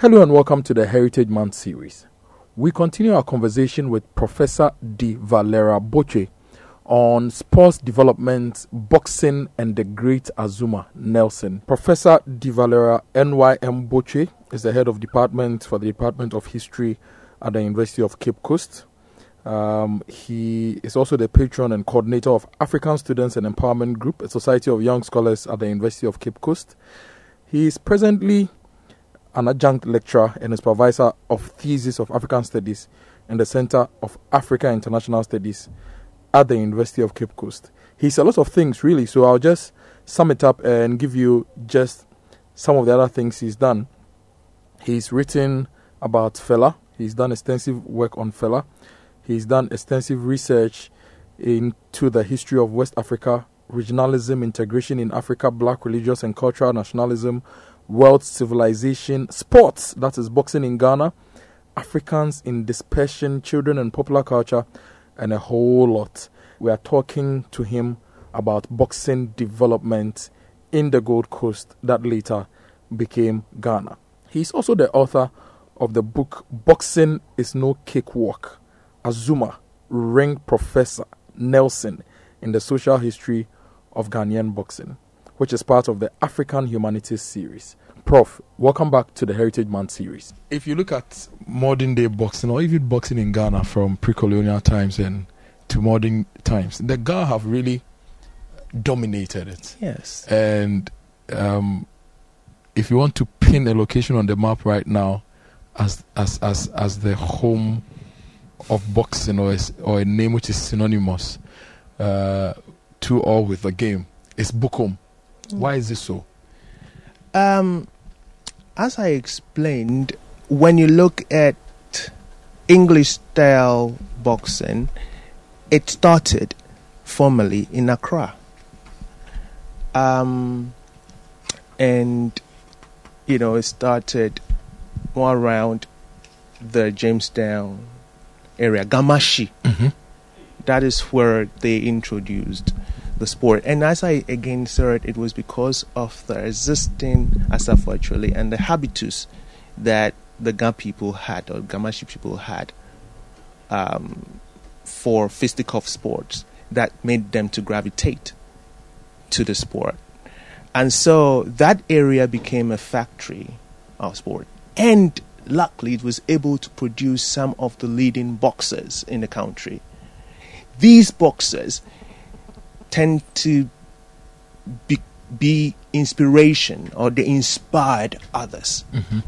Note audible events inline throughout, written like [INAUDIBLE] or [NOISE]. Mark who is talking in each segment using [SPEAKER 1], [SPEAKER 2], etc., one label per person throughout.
[SPEAKER 1] Hello and welcome to the Heritage Month series. We continue our conversation with Professor De Valera Botchway on sports development, boxing, and the great Azumah Nelson. Professor De Valera NYM Botchway is the head of department for the Department of History at the University of Cape Coast. Um, he is also the patron and coordinator of African Students and Empowerment Group, a society of young scholars at the University of Cape Coast. He is presently an adjunct lecturer and a supervisor of thesis of African Studies in the Center of Africa International Studies at the University of Cape Coast. He's a lot of things, really, so I'll just sum it up and give you just some of the other things he's done. He's written about Fela, he's done extensive work on Fela, he's done extensive research into the history of West Africa, regionalism, integration in Africa, black religious and cultural nationalism, world civilization, sports, that is boxing in Ghana, Africans in dispersion, children and popular culture, and a whole lot. We are talking to him about boxing development in the Gold Coast that later became Ghana. He's also the author of the book Boxing is No Cakewalk Azumah, Ring Professor Nelson in the Social History of Ghanaian Boxing which is part of the African Humanities series. Prof, welcome back to the Heritage Month series. If you look at modern day boxing or even boxing in Ghana from pre colonial times and to modern times, the Ga have really dominated it.
[SPEAKER 2] Yes.
[SPEAKER 1] And um, if you want to pin a location on the map right now as as as as the home of boxing or a, or a name which is synonymous uh, to or with the game, it's Bukom. Why is this so?
[SPEAKER 2] Um, as I explained, when you look at English style boxing, it started formally in Accra. Um, and, you know, it started more around the Jamestown area, Gamashi.
[SPEAKER 1] Mm-hmm.
[SPEAKER 2] That is where they introduced the sport. And as I again said, it was because of the existing Asafo atwele and the habitus that the Ga people had or Gamashi people had um, for fisticuff sports that made them to gravitate to the sport. And so that area became a factory of sport. And luckily, it was able to produce some of the leading boxers in the country. These boxers tend to be, be inspiration or they inspired others.
[SPEAKER 1] Mm-hmm.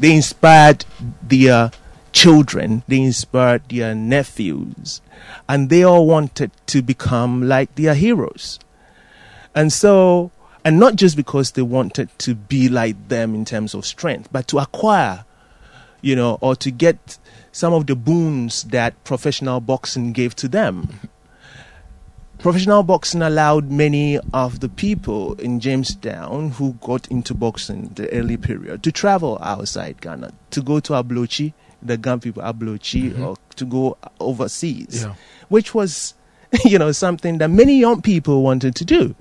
[SPEAKER 2] They inspired their children, they inspired their nephews, and they all wanted to become like their heroes. And so, and not just because they wanted to be like them in terms of strength, but to acquire, you know, or to get some of the boons that professional boxing gave to them. Professional boxing allowed many of the people in Jamestown who got into boxing the early period to travel outside Ghana, to go to Ablochi, the Ghana people Ablochi,
[SPEAKER 1] Mhm.
[SPEAKER 2] or to go overseas,
[SPEAKER 1] Yeah.
[SPEAKER 2] which was, [LAUGHS] you know, something that many young people wanted to do.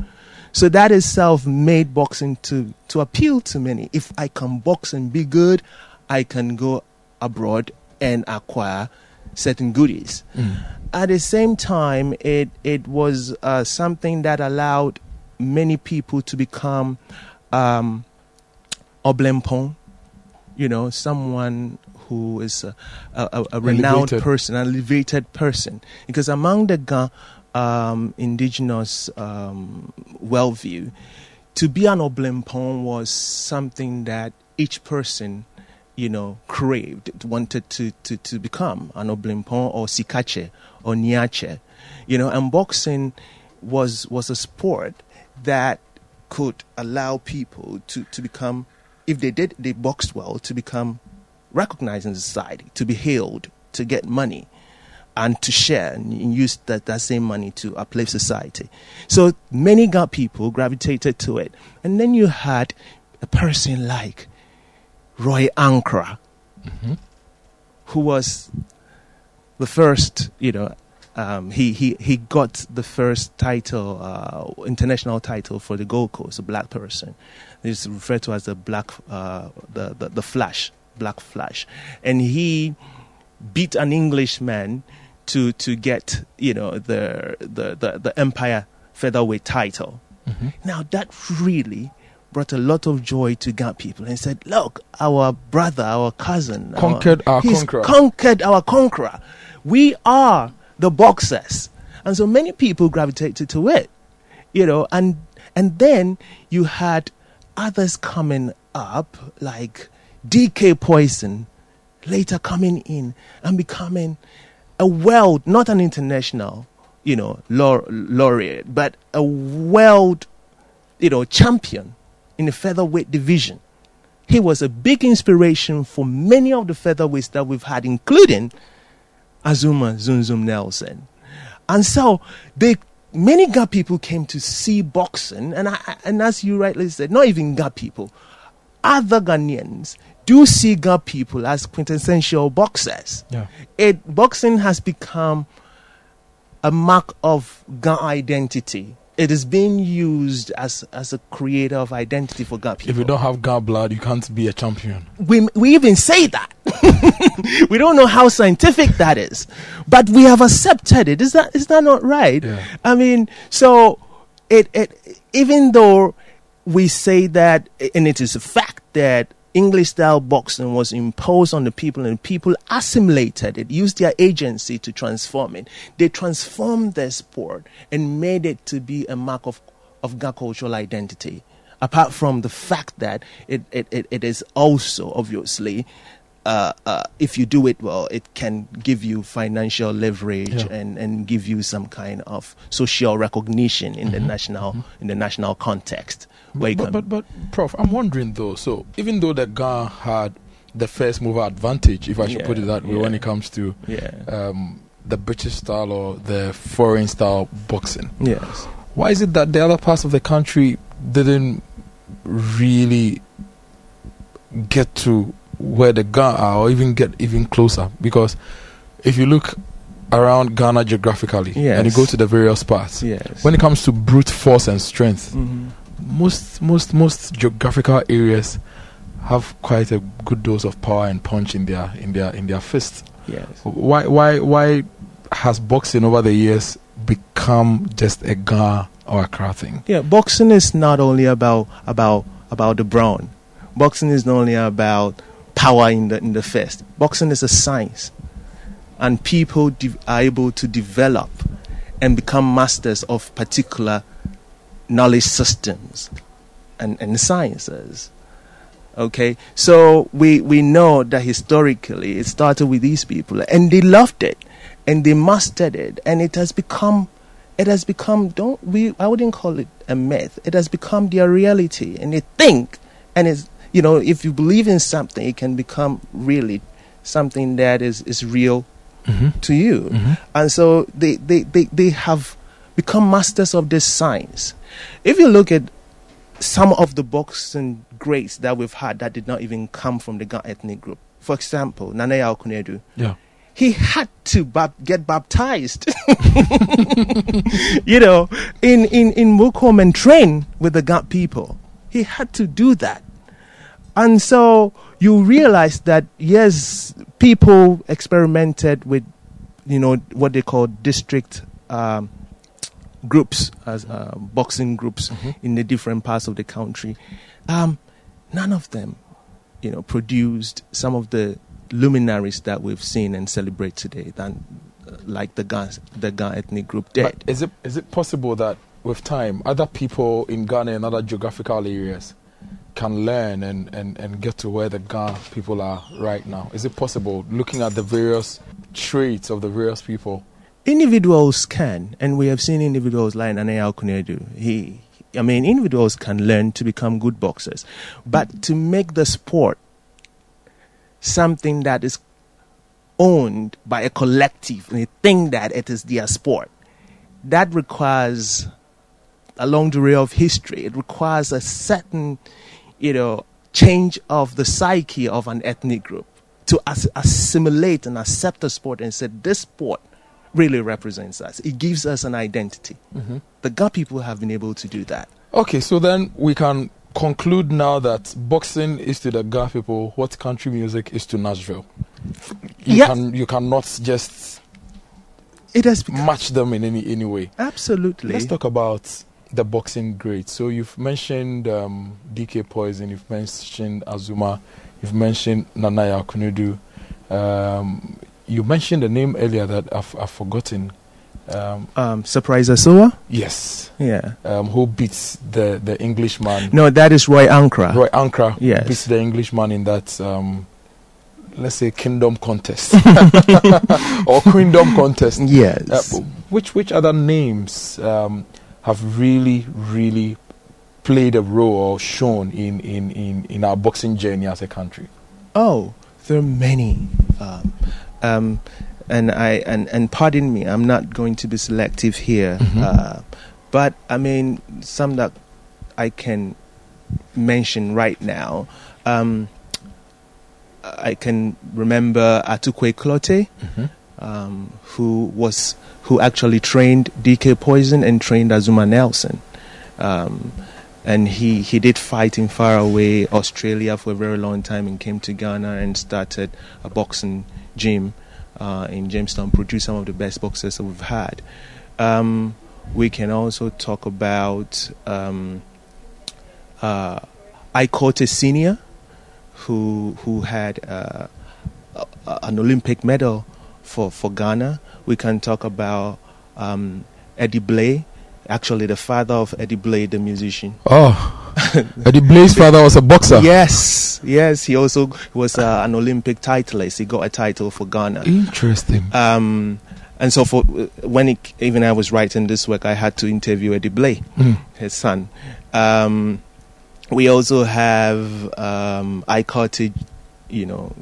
[SPEAKER 2] So that itself made boxing to, to appeal to many. If I can box and be good, I can go abroad and acquire certain goodies.
[SPEAKER 1] Mm.
[SPEAKER 2] At the same time, it it was uh, something that allowed many people to become um, oblempon, you know, someone who is a, a, a renowned
[SPEAKER 1] Elevated.
[SPEAKER 2] person, an elevated person. Because among the Ga um, indigenous um, worldview, to be an oblempon was something that each person, you know, craved, wanted to, to, to become an oblempon or sikache or niache, you know, and boxing was was a sport that could allow people to, to become, if they did, they boxed well, to become recognized in society, to be hailed, to get money, and to share and use that, that same money to uplift society. So many got people gravitated to it. And then you had a person like Roy Ankrah,
[SPEAKER 1] Mhm.
[SPEAKER 2] who was the first, you know, um, he, he, he got the first title, uh, international title for the Gold Coast, a black person. It's referred to as the black, uh, the, the, the Flash, Black Flash. And he beat an Englishman to, to get, you know, the, the, the, the Empire featherweight title.
[SPEAKER 1] Mm-hmm.
[SPEAKER 2] Now that really brought a lot of joy to Ga people and said, look, our brother, our cousin,
[SPEAKER 1] Conquered our
[SPEAKER 2] he's
[SPEAKER 1] conqueror."
[SPEAKER 2] conquered our conqueror. We are the boxers. And so many people gravitated to it, you know, and, and then you had others coming up like DK Poison later coming in and becoming a world, not an international, you know, laureate, but a world, you know, champion in the featherweight division. He was a big inspiration for many of the featherweights that we've had, including Azumah Zunzum Nelson. And so they many Ga people came to see boxing, and I, and as you rightly said, not even Ga people, other Ghanaians do see Ga people as quintessential boxers.
[SPEAKER 1] Yeah.
[SPEAKER 2] It boxing has become a mark of Ga identity. It is being used as as a creator of identity for Ga people
[SPEAKER 1] If you don't have Ga blood, you can't be a champion.
[SPEAKER 2] we, we even say that. [LAUGHS] we don't know how scientific that is, but we have accepted it. Is that is that not right?
[SPEAKER 1] Yeah.
[SPEAKER 2] I mean, so it it even though we say that, and it is a fact that English style boxing was imposed on the people, and people assimilated it, used their agency to transform it. They transformed their sport and made it to be a mark of of cultural identity apart from the fact that it, it, it, it is also obviously uh, uh, if you do it well, it can give you financial leverage
[SPEAKER 1] Yeah.
[SPEAKER 2] and, and give you some kind of social recognition in the national in the national context.
[SPEAKER 1] But, but, but, Prof, I'm wondering though. So, even though the Ga had the first mover advantage, if I should
[SPEAKER 2] Yeah,
[SPEAKER 1] put it that way, when it comes to
[SPEAKER 2] yeah,
[SPEAKER 1] um, the British style or the foreign style boxing,
[SPEAKER 2] yes,
[SPEAKER 1] why is it that the other parts of the country didn't really get to where the Ghana are or even get even closer? Because if you look around Ghana geographically and you go to the various parts,
[SPEAKER 2] yes.
[SPEAKER 1] when it comes to brute force and strength,
[SPEAKER 2] Mhm.
[SPEAKER 1] Most most most geographical areas have quite a good dose of power and punch in their in their in their fists.
[SPEAKER 2] yes,
[SPEAKER 1] Why why why has boxing over the years become just a Ghana or a Accra thing?
[SPEAKER 2] Yeah, boxing is not only about about about the brawn. Boxing is not only about power in the in the fist. Boxing is a science, and people de- are able to develop and become masters of particular knowledge systems and, and sciences. Okay, so we we know that historically it started with these people, and they loved it, and they mastered it, and it has become it has become don't we I wouldn't call it a myth. It has become their reality and they think and it's you know, if you believe in something it can become really something that is, is real
[SPEAKER 1] Mm-hmm.
[SPEAKER 2] to you. And so they, they, they, they have become masters of this science. If you look at some of the boxing greats that we've had that did not even come from the Ga ethnic group. For example, Nana Yaw Konadu
[SPEAKER 1] Yeah.
[SPEAKER 2] he had to bap- get baptized, [LAUGHS] you know, in, in, in Bukom and train with the Gap people. He had to do that. And so you realize that, yes, people experimented with, you know, what they call district um, groups, as uh, boxing groups in the different parts of the country. Um, none of them, you know, produced some of the luminaries that we've seen and celebrate today, than uh, like the Ga, the Ga ethnic group did.
[SPEAKER 1] But is it is it possible that with time other people in Ghana and other geographical areas can learn and, and, and get to where the Ghana people are right now? Is it possible looking at the various traits of the various people?
[SPEAKER 2] Individuals can, and we have seen individuals like Nana Yaw Konadu. He, I mean, individuals can learn to become good boxers, but to make the sport something that is owned by a collective, and they think that it is their sport, that requires a long array of history. It requires a certain, you know, change of the psyche of an ethnic group to as- assimilate and accept the sport and say this sport really represents us. It gives us an identity. The Ga people have been able to do that.
[SPEAKER 1] Okay, so then we can conclude now that boxing is to the Ga people what country music is to Nashville. You
[SPEAKER 2] Yeah.
[SPEAKER 1] can you cannot just
[SPEAKER 2] It has become
[SPEAKER 1] match them in any any way.
[SPEAKER 2] absolutely.
[SPEAKER 1] Let's talk about the boxing greats. So you've mentioned um, DK Poison, you've mentioned Azumah, you've mentioned Nana Yaw Konadu. Um, you mentioned a name earlier that I've, I've forgotten. Um,
[SPEAKER 2] Um, Surprise Asoa?
[SPEAKER 1] yes,
[SPEAKER 2] Yeah.
[SPEAKER 1] um, who beats the the Englishman?
[SPEAKER 2] No, that is Roy Ankrah.
[SPEAKER 1] Roy Ankrah
[SPEAKER 2] Yes.
[SPEAKER 1] beats the Englishman in that, um, let's say, kingdom contest [LAUGHS] or queendom contest.
[SPEAKER 2] Yes.
[SPEAKER 1] Uh, which which other names um, have really really played a role or shown in, in, in, in our boxing journey as a country?
[SPEAKER 2] Oh, there are many. Um, um, and I and, and pardon me, I'm not going to be selective here.
[SPEAKER 1] Mhm.
[SPEAKER 2] Uh, but I mean, some that I can mention right now. Um, I can remember Attuquaye Clottey, um, who was who actually trained DK Poison and trained Azumah Nelson. Um, and he, he did fight in faraway Australia for a very long time and came to Ghana and started a boxing gym uh, in Jamestown, produced some of the best boxers that we've had. Um, we can also talk about um, uh, Ike Quartey Senior, who who had uh, a, a- an Olympic medal for, for Ghana. We can talk about um, Eddie Blay, actually the father of Eddie Blay, the musician.
[SPEAKER 1] Oh, [LAUGHS] Eddie Blay's father was a boxer.
[SPEAKER 2] Yes, yes. He also was uh, an Olympic titleist. He got a title for Ghana.
[SPEAKER 1] Interesting.
[SPEAKER 2] Um, and so, for when it, even I was writing this work, I had to interview Eddie Blay,
[SPEAKER 1] Mm.
[SPEAKER 2] his son. Um, we also have um, Ike Quartey, you know,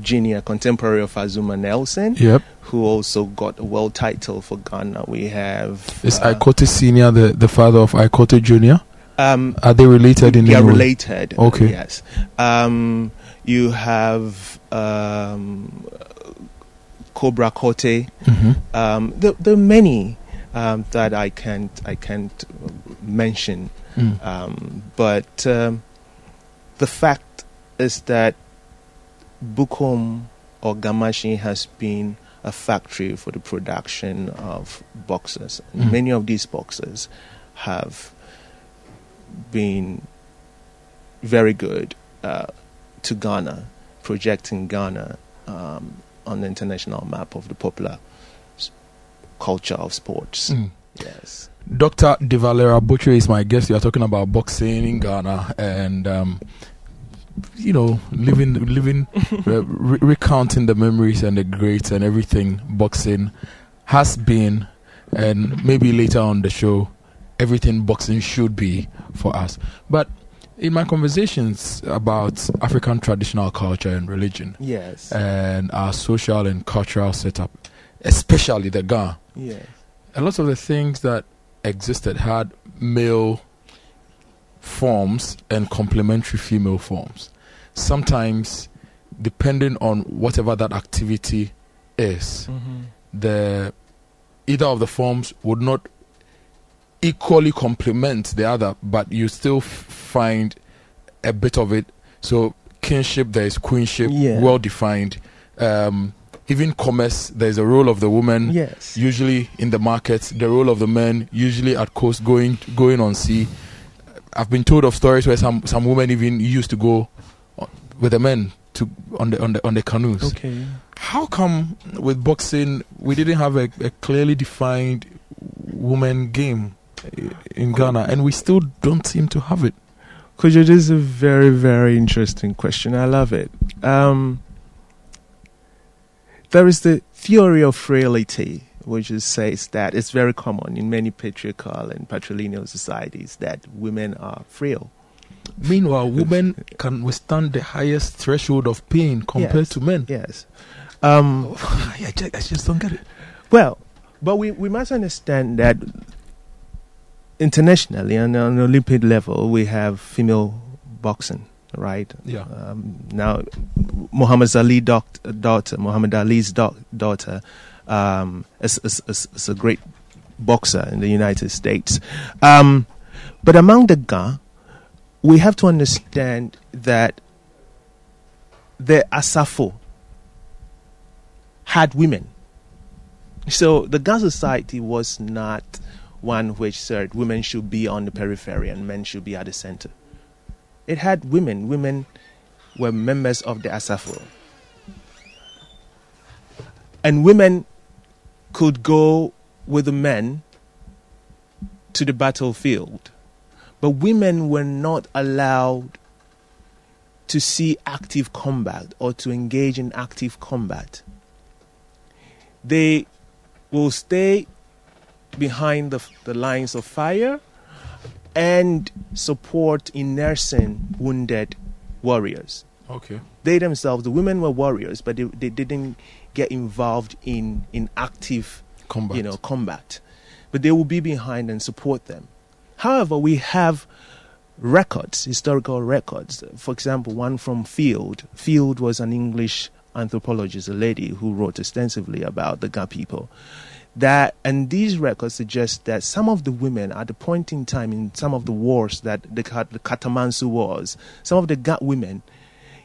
[SPEAKER 2] junior contemporary of Azumah Nelson,
[SPEAKER 1] Yep.
[SPEAKER 2] who also got a world title for Ghana. We have
[SPEAKER 1] Is
[SPEAKER 2] uh,
[SPEAKER 1] Ike Quartey Senior the, the father of Ike Quartey Junior?
[SPEAKER 2] Um,
[SPEAKER 1] Are they related in
[SPEAKER 2] they are
[SPEAKER 1] way?
[SPEAKER 2] related.
[SPEAKER 1] Okay.
[SPEAKER 2] Yes. Um, you have um, Cobra Kotey.
[SPEAKER 1] Mhm.
[SPEAKER 2] Um, there, there are many um, that I can't I can't mention.
[SPEAKER 1] Mm.
[SPEAKER 2] Um, but um, the fact is that Bukom or Gamashi has been a factory for the production of boxes.
[SPEAKER 1] Mm.
[SPEAKER 2] Many of these boxes have been very good uh, to Ghana, projecting Ghana um, on the international map of the popular s- culture of sports.
[SPEAKER 1] Mm.
[SPEAKER 2] Yes.
[SPEAKER 1] Dr. De Valera Botchway is my guest. You are talking about boxing in Ghana and, um, you know, living, living, [LAUGHS] re- recounting the memories and the greats and everything boxing has been, and maybe later on the show, everything boxing should be for us. But in my conversations about African traditional culture and religion
[SPEAKER 2] Yes.
[SPEAKER 1] and our social and cultural setup, especially the Ghana,
[SPEAKER 2] yes.
[SPEAKER 1] a lot of the things that existed had male forms and complementary female forms. Sometimes, depending on whatever that activity is, mm-hmm. the either of the forms would not equally complement the other, but you still f- find a bit of it. So kinship, there is queenship,
[SPEAKER 2] Yeah.
[SPEAKER 1] well defined. Um, even commerce, there is a role of the woman
[SPEAKER 2] Yes.
[SPEAKER 1] usually in the markets the role of the men usually at coast going going on sea i've been told of stories where some some women even used to go with the men to on the on the on the canoes
[SPEAKER 2] Okay.
[SPEAKER 1] how come with boxing we didn't have a, a clearly defined woman game in ghana and we still don't seem to have it
[SPEAKER 2] Kujo, this is a very, very interesting question. I love it. Um, there is the theory of frailty, which is, says that it's very common in many patriarchal and patrilineal societies that women are frail.
[SPEAKER 1] meanwhile women can withstand the highest threshold of pain compared
[SPEAKER 2] Yes.
[SPEAKER 1] to men
[SPEAKER 2] Yes. Um, [LAUGHS]
[SPEAKER 1] I, just, I just don't get it
[SPEAKER 2] Well, but we, we must understand that internationally, and on an Olympic level, we have female boxing, right?
[SPEAKER 1] yeah
[SPEAKER 2] Um, now, Muhammad Ali's doc- daughter, Muhammad Ali's doc- daughter, um, is, is, is, is, a great boxer in the United States. Um, but among the Ga, we have to understand that the Asafo had women. So the Ga society was not one which said women should be on the periphery and men should be at the center. It had women. Women were members of the Asafo. And women could go with the men to the battlefield. But women were not allowed to see active combat or to engage in active combat. They will stay behind the, the lines of fire and support in nursing wounded warriors.
[SPEAKER 1] Okay.
[SPEAKER 2] They themselves, the women were warriors, but they, they didn't get involved in, in active
[SPEAKER 1] combat.
[SPEAKER 2] you know, combat. But they will be behind and support them. However, we have records, historical records. For example, one from Field. Field was an English anthropologist, a lady who wrote extensively about the Ga people. That and these records suggest that some of the women at the point in time in some of the wars that the, the Katamanso wars, some of the Ga women,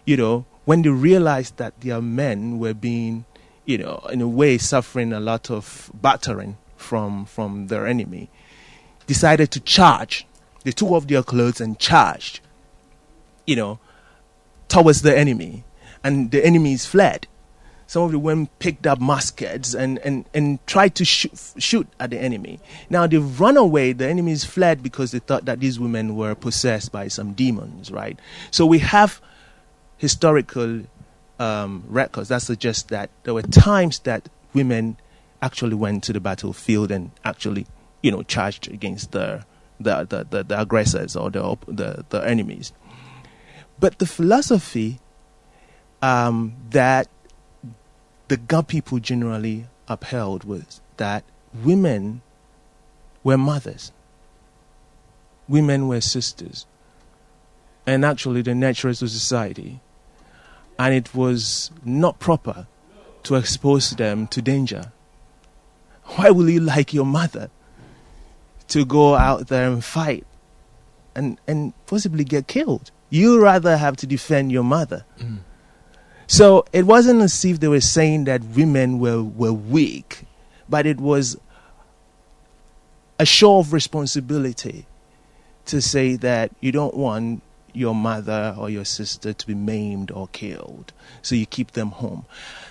[SPEAKER 2] you know, when they realized that their men were being, you know, in a way suffering a lot of battering from from their enemy, decided to charge. They took off their clothes and charged, you know, towards the enemy, and the enemies fled. Some of the women picked up muskets and, and, and tried to shoot, shoot at the enemy. Now they've run away. The enemies fled because they thought that these women were possessed by some demons, right? So we have historical um, records that suggest that there were times that women actually went to the battlefield and actually, you know, charged against the the, the, the, the aggressors or the, the, the enemies. But the philosophy um, that the Ga people generally upheld was that women were mothers, women were sisters, and actually the naturals of society. And it was not proper to expose them to danger. Why will you like your mother to go out there and fight and, and possibly get killed? You rather have to defend your mother. Mm. So it wasn't as if they were saying that women were, were weak, but it was a show of responsibility to say that you don't want your mother or your sister to be maimed or killed. So you keep them home.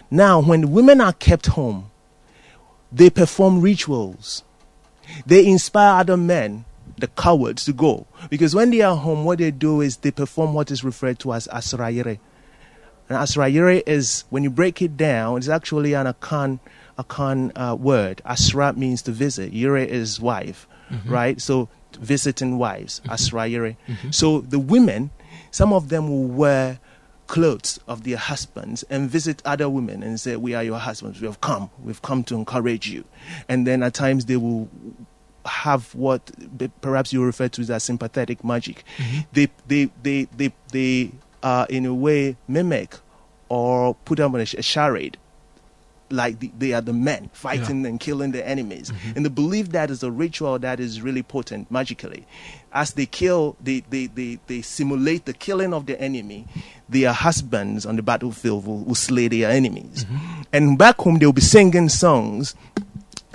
[SPEAKER 2] Now, when women are kept home, they perform rituals. They inspire other men, the cowards, to go. Because when they are home, what they do is they perform what is referred to as asrayere. And asrayere is, when you break it down, it's actually an Akan, Akan uh, word. Asra means to visit. Yere is wife, mm-hmm. right? So visiting wives, mm-hmm. asrayere. Mm-hmm. So the women, some of them will wear clothes of their husbands and visit other women and say, We are your husbands. We have come. We've come to encourage you. And then at times they will have what perhaps you refer to as sympathetic magic. Mm-hmm. They, they, they, they, they uh, in a way, mimic or put up a, a charade like the, they are the men fighting yeah. and killing the enemies. Mm-hmm. And the belief that is a ritual that is really potent magically. As they kill, they, they, they, they simulate the killing of the enemy. Their husbands on the battlefield will, will slay their enemies. Mm-hmm. And back home, they'll be singing songs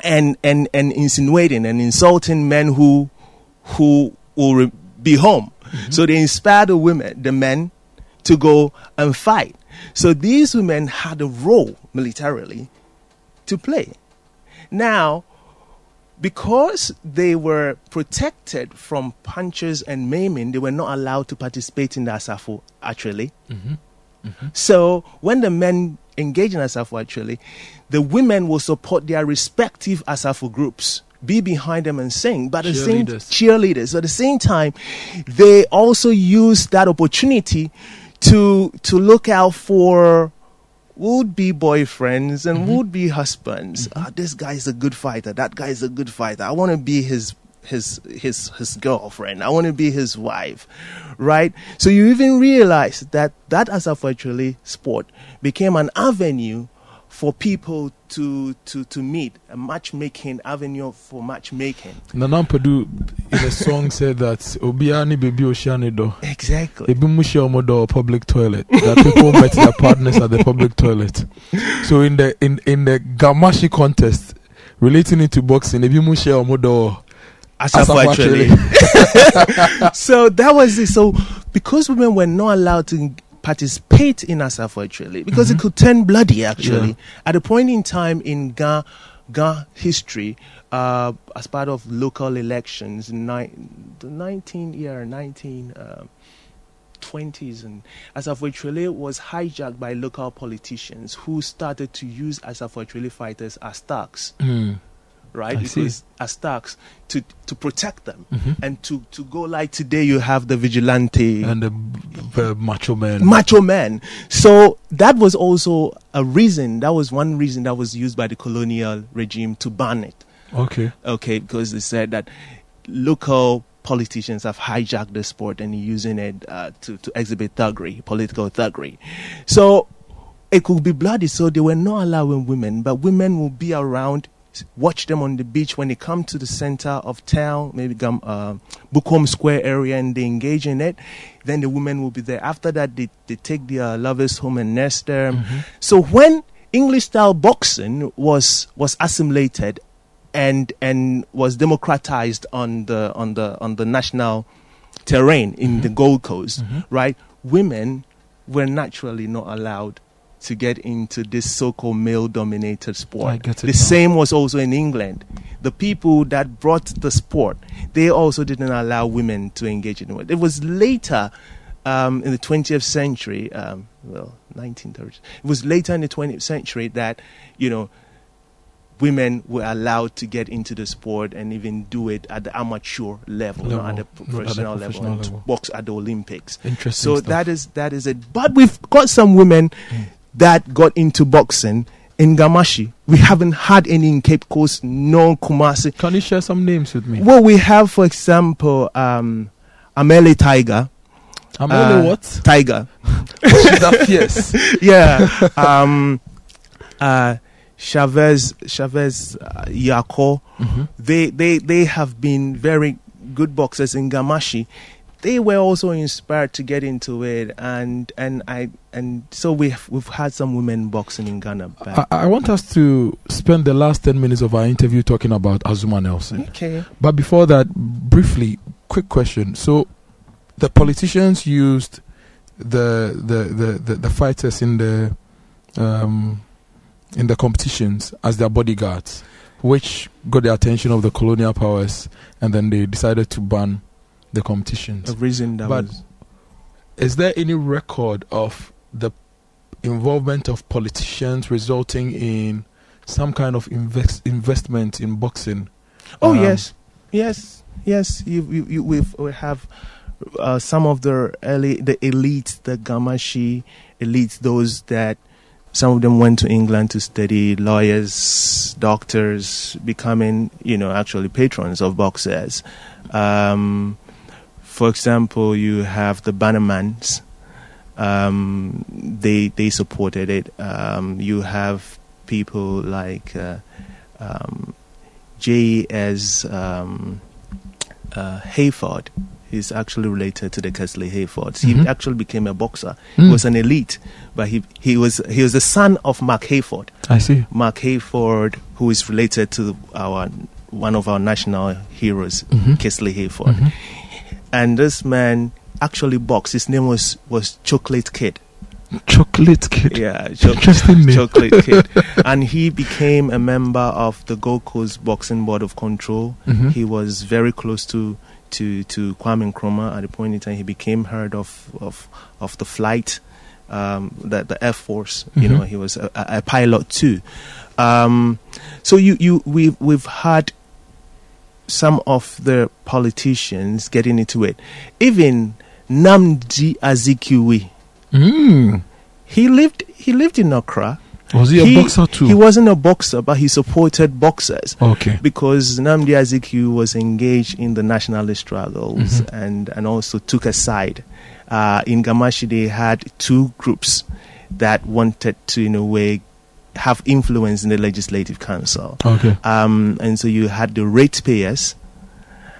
[SPEAKER 2] and, and, and insinuating and insulting men who, who will re- be home. Mm-hmm. So they inspire the women, the men, to go and fight. So these women had a role militarily to play. Now, because they were protected from punches and maiming, they were not allowed to participate in the Asafo atwele. Mm-hmm. Mm-hmm. So when the men engage in Asafo atwele, the women will support their respective Asafo groups be behind them and sing. But at the same cheerleaders. At the same time, they also use that opportunity to to look out for would be boyfriends and mm-hmm. would be husbands. Mm-hmm. Ah, this guy's a good fighter. That guy's a good fighter. I want to be his his his his girlfriend. I want to be his wife, right? So you even realize that that as a virtually sport became an avenue for people to to to meet a matchmaking avenue for matchmaking.
[SPEAKER 1] Nana Padu in a song [LAUGHS] said that Obiani baby Oceani do.
[SPEAKER 2] Exactly.
[SPEAKER 1] Ebi mushi omodo public toilet. That people met their partners at the public toilet. So in the in in the Gamashi contest relating it to boxing, Ebi mushi omodo
[SPEAKER 2] Asafo atwele. [LAUGHS] [LAUGHS] so that was it. So because women were not allowed to participate in Asafo atwele, because it could turn bloody actually.
[SPEAKER 1] Yeah.
[SPEAKER 2] At a point in time in Ga Ga history, uh, as part of local elections, ni- the 19 year 19. Uh, 20s and Asafo was hijacked by local politicians who started to use Asafo fighters as thugs
[SPEAKER 1] Mm.
[SPEAKER 2] Right?
[SPEAKER 1] I see.
[SPEAKER 2] because as thugs to to protect them
[SPEAKER 1] Mhm.
[SPEAKER 2] and to to go like today you have the vigilante
[SPEAKER 1] And the, the macho man.
[SPEAKER 2] macho man. So that was also a reason. That was one reason that was used by the colonial regime to ban it.
[SPEAKER 1] okay.
[SPEAKER 2] Okay, because they said that local politicians have hijacked the sport and using it uh, to to exhibit thuggery, political thuggery. So it could be bloody. So they were not allowing women, but women will be around. Watch them on the beach when they come to the center of town, maybe uh, Bukom Square area, and they engage in it. Then the women will be there. After that, they, they take their lovers home and nest them. Mm-hmm. So when English style boxing was was assimilated and and was democratized on the on the on the national terrain in mm-hmm. the Gold Coast, mm-hmm. right? Women were naturally not allowed to get into this so-called male-dominated sport.
[SPEAKER 1] I get it
[SPEAKER 2] the
[SPEAKER 1] now.
[SPEAKER 2] same was also in England. The people that brought the sport, they also didn't allow women to engage in it. It was later um, in the 20th century, um, well, 1930s. It was later in the 20th century that, you know, women were allowed to get into the sport and even do it at the amateur level, not at the
[SPEAKER 1] Level, not at the
[SPEAKER 2] professional, level,
[SPEAKER 1] professional level.
[SPEAKER 2] box at the Olympics.
[SPEAKER 1] Interesting.
[SPEAKER 2] So
[SPEAKER 1] stuff.
[SPEAKER 2] that is that is it. But we've got some women that got into boxing in Gamashi. We haven't had any in Cape Coast, no Kumasi.
[SPEAKER 1] Can you share some names with me?
[SPEAKER 2] Well, we have, for example, um, Amele Tiger.
[SPEAKER 1] Amele
[SPEAKER 2] Uh,
[SPEAKER 1] what?
[SPEAKER 2] Tiger. [LAUGHS]
[SPEAKER 1] She's that fierce. [LAUGHS]
[SPEAKER 2] yeah. Um, uh, Chavez, Chavez, uh, Yako.
[SPEAKER 1] Mhm.
[SPEAKER 2] They, they, they have been very good boxers in Gamashi. They were also inspired to get into it, and and I and so we've we've had some women boxing in Ghana. Back.
[SPEAKER 1] I, I want us to spend the last 10 minutes of our interview talking about Azuma Nelson.
[SPEAKER 2] okay.
[SPEAKER 1] But before that, briefly, quick question. So, the politicians used the the the, the, the fighters in the um, in the competitions as their bodyguards, which got the attention of the colonial powers, and then they decided to ban the competitions.
[SPEAKER 2] A reason that
[SPEAKER 1] But-
[SPEAKER 2] was
[SPEAKER 1] Is there any record of the involvement of politicians resulting in some kind of invest, investment in boxing?
[SPEAKER 2] Oh
[SPEAKER 1] Um,
[SPEAKER 2] yes, yes, yes. You, you, you we've, we have uh, some of the early the elites, the Gamashi elites, those that some of them went to England to study lawyers, doctors, becoming you know actually patrons of boxers. Um, for example, you have the Bannermans. Um, they they supported it. Um, you have people like. Uh, um, J.S. Um, uh, Hayford. He's actually related to the Casely Hayfords. He
[SPEAKER 1] Mhm.
[SPEAKER 2] actually became a boxer.
[SPEAKER 1] Mm.
[SPEAKER 2] He was an elite, but he he was he was the son of Mark Hayford.
[SPEAKER 1] I see.
[SPEAKER 2] Mark Hayford, who is related to our one of our national heroes,
[SPEAKER 1] Mhm.
[SPEAKER 2] Casely Hayford.
[SPEAKER 1] Mhm.
[SPEAKER 2] And this man actually boxed. His name was was Chocolate Kid.
[SPEAKER 1] Chocolate kid.
[SPEAKER 2] Yeah, cho-
[SPEAKER 1] Interesting name.
[SPEAKER 2] Chocolate Kid. [LAUGHS] and he became a member of the Gold Coast Boxing Board of Control.
[SPEAKER 1] Mhm.
[SPEAKER 2] He was very close to to to Kwame Nkrumah at the point in time. He became head of of of the flight, um, the the Air Force. You
[SPEAKER 1] Mhm.
[SPEAKER 2] know, he was a, a a pilot too. Um, so you you we've we've had some of the politicians getting into it. Even Nnamdi Azikiwe,
[SPEAKER 1] Mm.
[SPEAKER 2] he lived he lived in Accra.
[SPEAKER 1] Was he a boxer too?
[SPEAKER 2] He wasn't a boxer, but he supported boxers
[SPEAKER 1] Okay.
[SPEAKER 2] because Nnamdi Azikiwe was engaged in the nationalist struggles
[SPEAKER 1] Mhm.
[SPEAKER 2] and, and also took a side. Uh, in Gamashi, they had two groups that wanted to, in a way, have influence in the legislative council.
[SPEAKER 1] Okay.
[SPEAKER 2] Um, and so you had the ratepayers,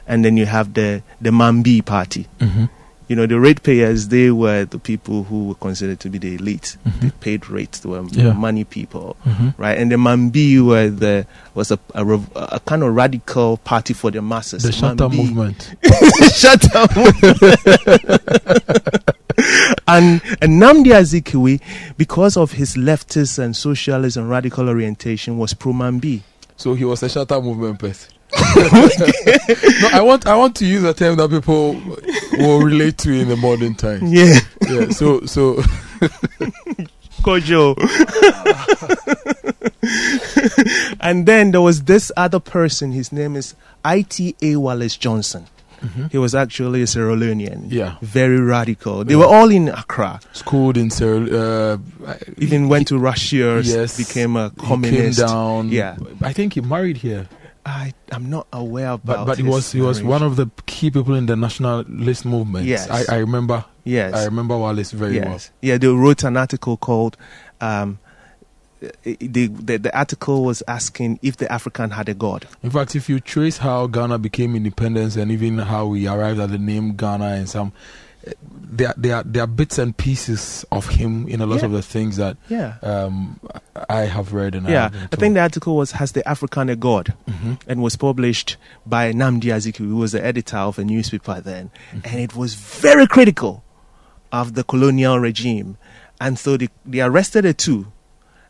[SPEAKER 2] and then you have the the Mambii party.
[SPEAKER 1] Mm-hmm.
[SPEAKER 2] You know, the ratepayers they were the people who were considered to be the elite. They paid rates. They were
[SPEAKER 1] Yeah.
[SPEAKER 2] money people,
[SPEAKER 1] Mm-hmm.
[SPEAKER 2] right? And the Mambii were the was a a, a kind of radical party for the masses.
[SPEAKER 1] The Shatta movement. [LAUGHS]
[SPEAKER 2] Shut up. [LAUGHS] and and Nnamdi Azikiwe, because of his leftist and socialist and radical orientation, was pro Mambii.
[SPEAKER 1] So he was a Shatta movement person. [LAUGHS] no, I want I want to use a term that people will relate to in the modern times.
[SPEAKER 2] Yeah,
[SPEAKER 1] Yeah. So so [LAUGHS]
[SPEAKER 2] Kojo. [LAUGHS] and then there was this other person. His name is I.T.A. Wallace Johnson. He was actually a Sierra Leonean.
[SPEAKER 1] Yeah.
[SPEAKER 2] Very radical. They were all in Accra.
[SPEAKER 1] schooled in Sierra. Uh,
[SPEAKER 2] Even went to Russia,
[SPEAKER 1] yes,
[SPEAKER 2] became a
[SPEAKER 1] he came
[SPEAKER 2] communist.
[SPEAKER 1] down.
[SPEAKER 2] Yeah.
[SPEAKER 1] I think he married here.
[SPEAKER 2] I I'm not aware about.
[SPEAKER 1] But but he was he was
[SPEAKER 2] marriage.
[SPEAKER 1] one of the key people in the nationalist movement.
[SPEAKER 2] Yes.
[SPEAKER 1] I, I remember
[SPEAKER 2] yes
[SPEAKER 1] I remember Wallace very well.
[SPEAKER 2] yes yeah. They wrote an article called. Um, the, the the article was asking if the African had a god.
[SPEAKER 1] In fact, if you trace how Ghana became independence and even how we arrived at the name Ghana and some, there there are, there are bits and pieces of him in a lot
[SPEAKER 2] Yeah.
[SPEAKER 1] of the things that
[SPEAKER 2] Yeah.
[SPEAKER 1] um, I have read and I
[SPEAKER 2] Yeah,
[SPEAKER 1] been
[SPEAKER 2] I think the article was "Has the African a God?"
[SPEAKER 1] Mhm.
[SPEAKER 2] and was published by Nnamdi Azikiwe, who was the editor of a newspaper then,
[SPEAKER 1] Mm-hmm.
[SPEAKER 2] and it was very critical of the colonial regime, and so they, they arrested the two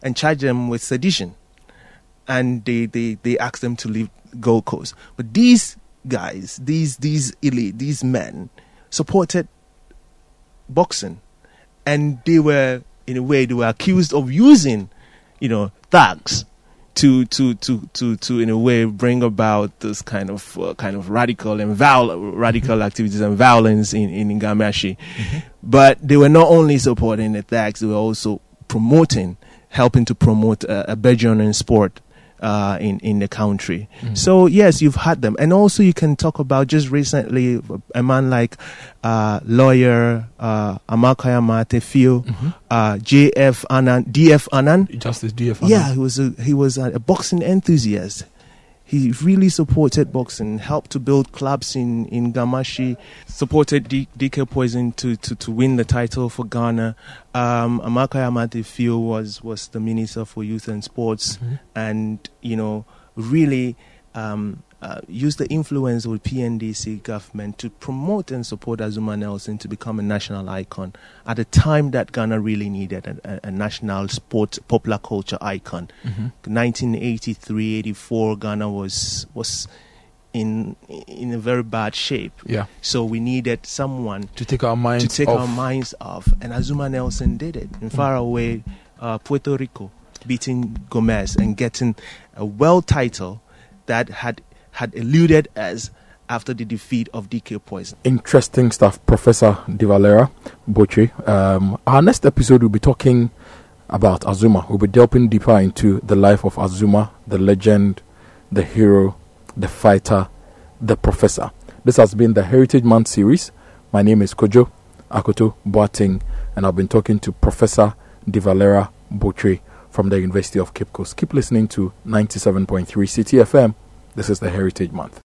[SPEAKER 2] and charged them with sedition, and they, they, they asked them to leave Gold Coast. But these guys, these these elite, these men, supported boxing, and they were in a way they were accused of using, you know, thugs to to to to to in a way bring about this kind of uh, kind of radical and viol- radical activities and violence in in Gamashi. But they were not only supporting the thugs; they were also promoting, helping to promote uh, a burgeoning sport. Uh, in in the country, so yes, you've had them, and also you can talk about just recently a man like uh, lawyer uh, Amarkai Amarteifio, uh, JF Annan, DF Annan,
[SPEAKER 1] Justice DF.
[SPEAKER 2] Annan Yeah, he was a he was a, a boxing enthusiast. He really supported boxing, helped to build clubs in, in Gamashi, supported D- DK Poison to, to, to win the title for Ghana. Um, Amarkai Amarteifio was, was the Minister for Youth and Sports and, you know, really um, uh, used the influence of the PNDC government to promote and support Azumah Nelson to become a national icon at a time that Ghana really needed a, a, national sport, popular culture icon. 1983, 84, Ghana was was in in a very bad shape.
[SPEAKER 1] Yeah.
[SPEAKER 2] So we needed someone
[SPEAKER 1] To take our minds
[SPEAKER 2] to take
[SPEAKER 1] off.
[SPEAKER 2] our minds off, and Azumah Nelson did it in far away uh, Puerto Rico, beating Gomez and getting a world title that had had eluded us after the defeat of DK Poison.
[SPEAKER 1] Interesting stuff, Professor De Valera Botchway. Um, our next episode will be talking about Azumah. We'll be delving deeper into the life of Azumah, the legend, the hero, the fighter, the professor. This has been the Heritage Month series. My name is Kojo Akoto Boateng, and I've been talking to Professor De Valera Botchway from the University of Cape Coast. Keep listening to 97.3 Citi FM. This is the Heritage Month.